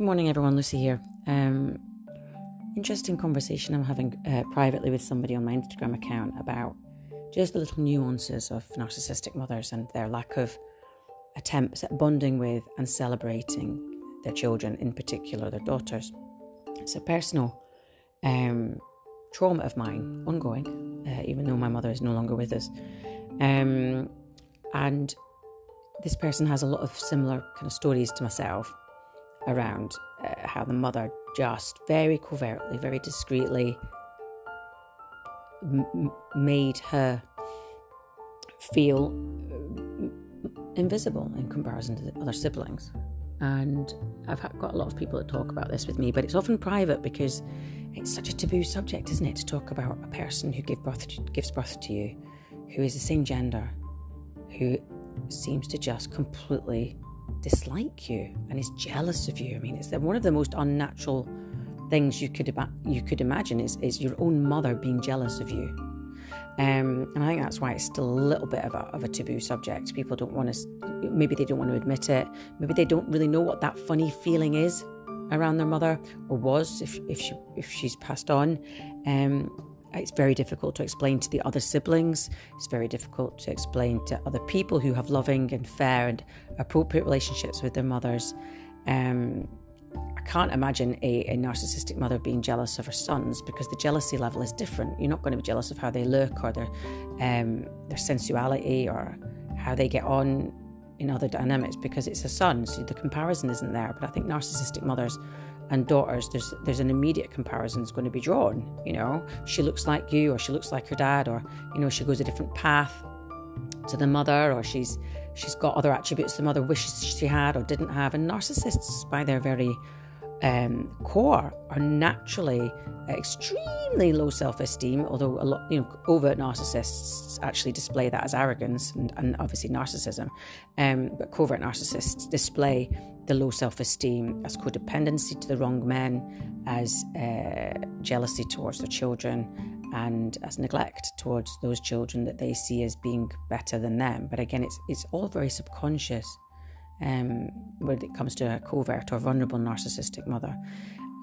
Good morning, everyone. Lucy here. Um, interesting conversation I'm having uh, privately with somebody on my Instagram account about just the little nuances of narcissistic mothers and their lack of attempts at bonding with and celebrating their children, in particular their daughters. It's a personal um, trauma of mine, ongoing, uh, even though my mother is no longer with us. Um, and this person has a lot of similar kind of stories to myself around uh, how the mother just very covertly, very discreetly m- made her feel uh, invisible in comparison to the other siblings. And I've got a lot of people that talk about this with me, but it's often private because it's such a taboo subject, isn't it, to talk about a person who give birth to, gives birth to you, who is the same gender, who seems to just completely dislike you and is jealous of you. I mean, it's one of the most unnatural things you could you could imagine is, is your own mother being jealous of you. Um, and I think that's why it's still a little bit of a, of a taboo subject. People don't want to, maybe they don't want to admit it. Maybe they don't really know what that funny feeling is around their mother or was if, if, she, if she's passed on. Um, it's very difficult to explain to the other siblings. It's very difficult to explain to other people who have loving and fair and appropriate relationships with their mothers. Um, I can't imagine a, a, narcissistic mother being jealous of her sons because the jealousy level is different. You're not going to be jealous of how they look or their um, their sensuality or how they get on in other dynamics because it's a son, so the comparison isn't there. But I think narcissistic mothers and daughters, there's there's an immediate comparison is going to be drawn. You know, she looks like you, or she looks like her dad, or you know, she goes a different path to the mother, or she's she's got other attributes the mother wishes she had or didn't have. And narcissists, by their very um, core, are naturally extremely low self-esteem. Although a lot, you know, overt narcissists actually display that as arrogance and, and obviously narcissism, um, but covert narcissists display the low self esteem, as codependency to the wrong men, as uh, jealousy towards their children, and as neglect towards those children that they see as being better than them. But again, it's, it's all very subconscious um, when it comes to a covert or vulnerable narcissistic mother.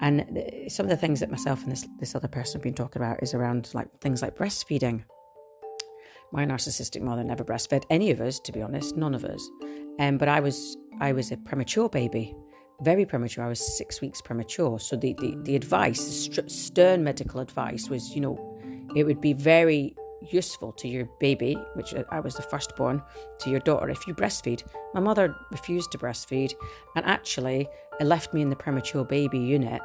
And some of the things that myself and this, this other person have been talking about is around like things like breastfeeding. My narcissistic mother never breastfed any of us, to be honest, none of us. Um, but I was I was a premature baby, very premature. I was six weeks premature. So the, the, the advice, the stern medical advice was, you know, it would be very useful to your baby, which I was the firstborn, to your daughter if you breastfeed. My mother refused to breastfeed and actually left me in the premature baby unit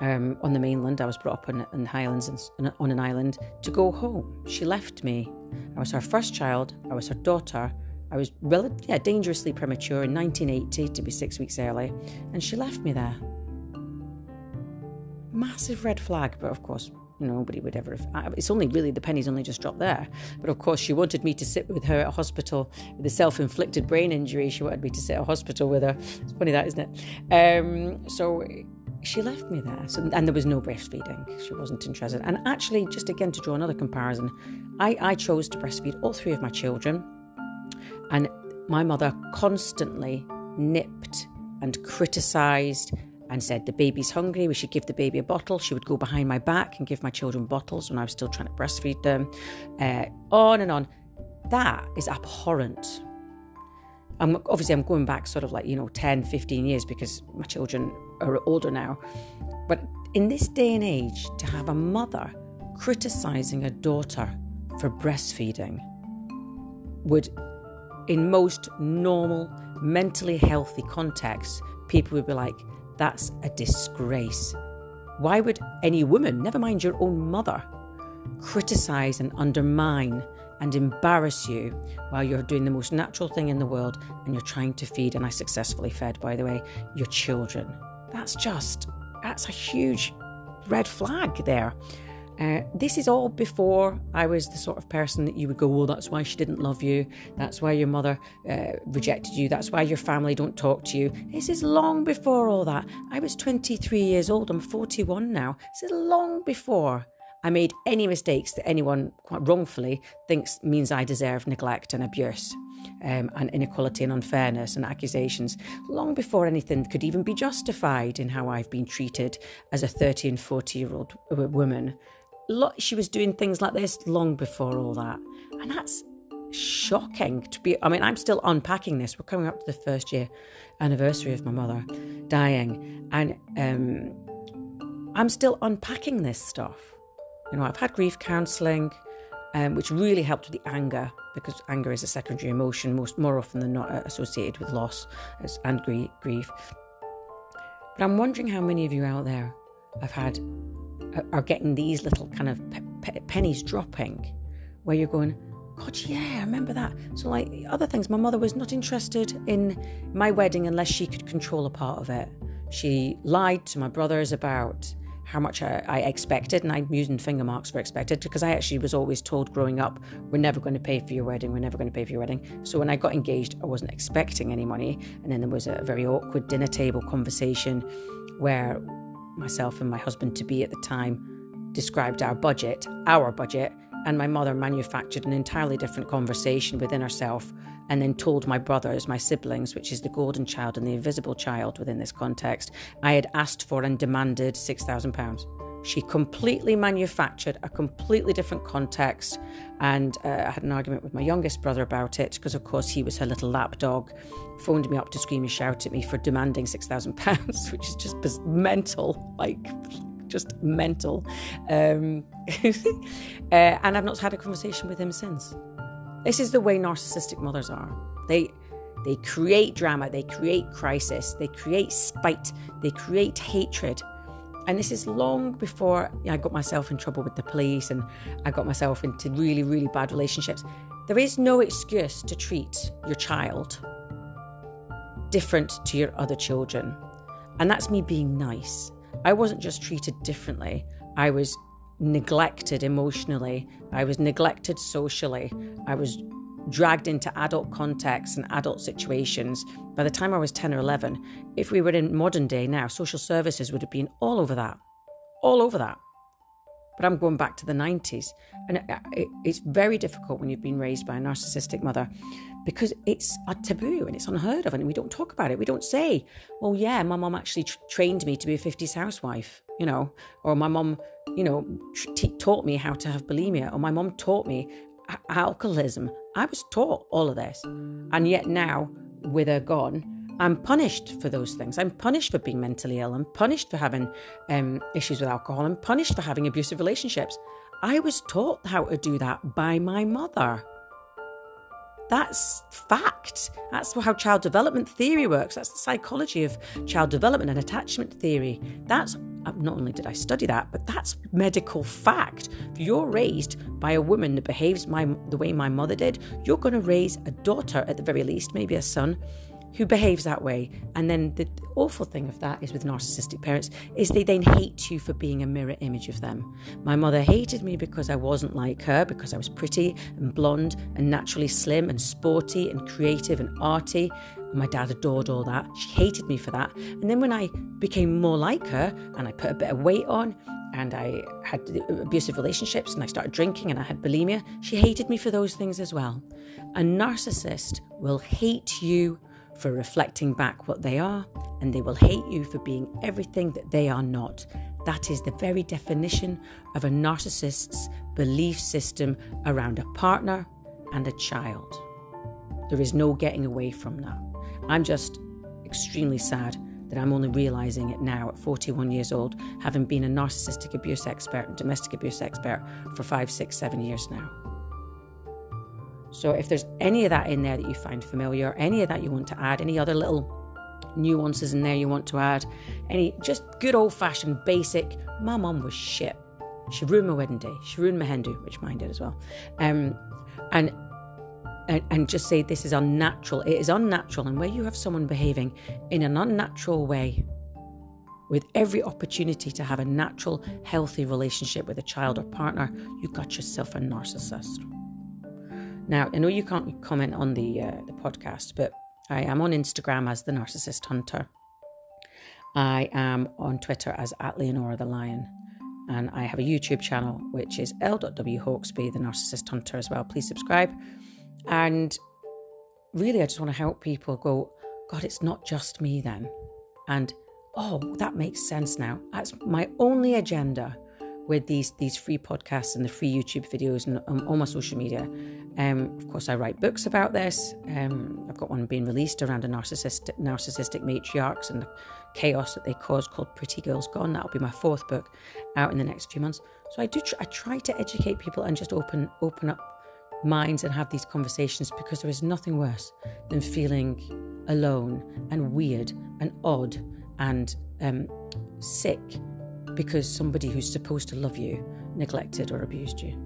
um, on the mainland. I was brought up in, in the Highlands and, on an island to go home. She left me. I was her first child, I was her daughter, I was rel- yeah, dangerously premature in 1980 to be six weeks early, and she left me there. Massive red flag, but of course, nobody would ever have. It's only really the pennies only just dropped there. But of course, she wanted me to sit with her at hospital with a self inflicted brain injury. She wanted me to sit at hospital with her. It's funny that, isn't it? Um, so she left me there. So, and there was no breastfeeding. She wasn't interested. And actually, just again to draw another comparison, I, I chose to breastfeed all three of my children. And my mother constantly nipped and criticised and said, The baby's hungry, we should give the baby a bottle. She would go behind my back and give my children bottles when I was still trying to breastfeed them. Uh, on and on. That is abhorrent. I'm, obviously, I'm going back sort of like, you know, 10, 15 years because my children are older now. But in this day and age, to have a mother criticising a daughter for breastfeeding would in most normal, mentally healthy contexts, people would be like, that's a disgrace. Why would any woman, never mind your own mother, criticize and undermine and embarrass you while you're doing the most natural thing in the world and you're trying to feed, and I successfully fed, by the way, your children? That's just, that's a huge red flag there. Uh, this is all before I was the sort of person that you would go, well, that's why she didn't love you. That's why your mother uh, rejected you. That's why your family don't talk to you. This is long before all that. I was 23 years old. I'm 41 now. This is long before I made any mistakes that anyone quite wrongfully thinks means I deserve neglect and abuse. um, and inequality and unfairness and accusations long before anything could even be justified in how I've been treated as a 30 and 40 year old woman. She was doing things like this long before all that. And that's shocking to be. I mean, I'm still unpacking this. We're coming up to the first year anniversary of my mother dying. And um, I'm still unpacking this stuff. You know, I've had grief counselling um, which really helped with the anger because anger is a secondary emotion, most more often than not uh, associated with loss and grief. But I'm wondering how many of you out there have had are getting these little kind of pe- pennies dropping, where you're going, God, yeah, I remember that. So, like other things, my mother was not interested in my wedding unless she could control a part of it. She lied to my brothers about how much I, I, expected, and I'm using finger marks for expected because I actually was always told growing up, we're never going to pay for your wedding, we're never going to pay for your wedding. So when I got engaged, I wasn't expecting any money. And then there was a very awkward dinner table conversation where myself and my husband to be at the time described our budget, our budget, and my mother manufactured an entirely different conversation within herself and then told my brothers, my siblings, which is the golden child and the invisible child within this context, I had asked for and demanded £6,000. She completely manufactured a completely different context. And uh, I had an argument with my youngest brother about it because, of course, he was her little lapdog, phoned me up to scream and shout at me for demanding £6,000, which is just mental. Like, just mental. Um, uh, and I've not had a conversation with him since. This is the way narcissistic mothers are. They they create drama, they create crisis, they create spite, they create hatred. And this is long before I got myself in trouble with the police and I got myself into really, really bad relationships. There is no excuse to treat your child different to your other children. And that's me being nice. I wasn't just treated differently, I was neglected emotionally, I was neglected socially, I was dragged into adult contexts and adult situations. By the time I was 10 or 11, if we were in modern day now, social services would have been all over that. All over that. But I'm going back to the 90s. And it's very difficult when you've been raised by a narcissistic mother because it's a taboo and it's unheard of and we don't talk about it. We don't say, well, yeah, my mom actually trained me to be a 50s housewife, you know, or my mom, you know, t- taught me how to have bulimia, or my mom taught me alcoholism. I was taught all of this. And yet now, with her gone, I'm punished for those things. I'm punished for being mentally ill. I'm punished for having um, issues with alcohol. I'm punished for having abusive relationships. I was taught how to do that by my mother. That's fact. That's how child development theory works. That's the psychology of child development and attachment theory. That's Uh, not only did I study that, but that's medical fact. If you're raised by a woman that behaves my, the way my mother did, you're going to raise a daughter at the very least, maybe a son, who behaves that way. And then the awful thing of that is with narcissistic parents is they then hate you for being a mirror image of them. My mother hated me because I wasn't like her, because I was pretty and blonde and naturally slim and sporty and creative and arty. My dad adored all that. She hated me for that. And then when I became more like her and I put a bit of weight on and I had abusive relationships and I started drinking and I had bulimia, she hated me for those things as well. A narcissist will hate you for reflecting back what they are, and they will hate you for being everything that they are not. That is the very definition of a narcissist's belief system around a partner and a child. There is no getting away from that. I'm just extremely sad that I'm only realizing it now at 41 years old, having been a narcissistic abuse expert and domestic abuse expert for five, six, seven years now. So if there's any of that in there that you find familiar, any of that you want to add, any other little nuances in there you want to add, any just good old fashioned basic, my mum was shit. She ruined my wedding day. She ruined my hen do, which mine did as well. Um, and, and and just say this is unnatural. It is unnatural, and where you have someone behaving in an unnatural way, with every opportunity to have a natural, healthy relationship with a child or partner, you got yourself a narcissist. Now, I know you can't comment on the uh, the podcast, but I am on Instagram as the Narcissist Hunter. I am on Twitter as at Leonora the Lion, and I have a YouTube channel which is l.w Hawksby the Narcissist Hunter as well. Please subscribe, and really, I just want to help people go, God, it's not just me then. And oh, that makes sense now. That's my only agenda with these these free podcasts and the free YouTube videos and um, all my social media. Um, of course, I write books about this. Um, I've got one being released around a narcissistic narcissistic matriarchs and the chaos that they cause called Pretty Girls Gone. That'll be my fourth book out in the next few months. So I do tr- I try to educate people and just open open up minds and have these conversations because there is nothing worse than feeling alone and weird and odd and um, sick because somebody who's supposed to love you neglected or abused you.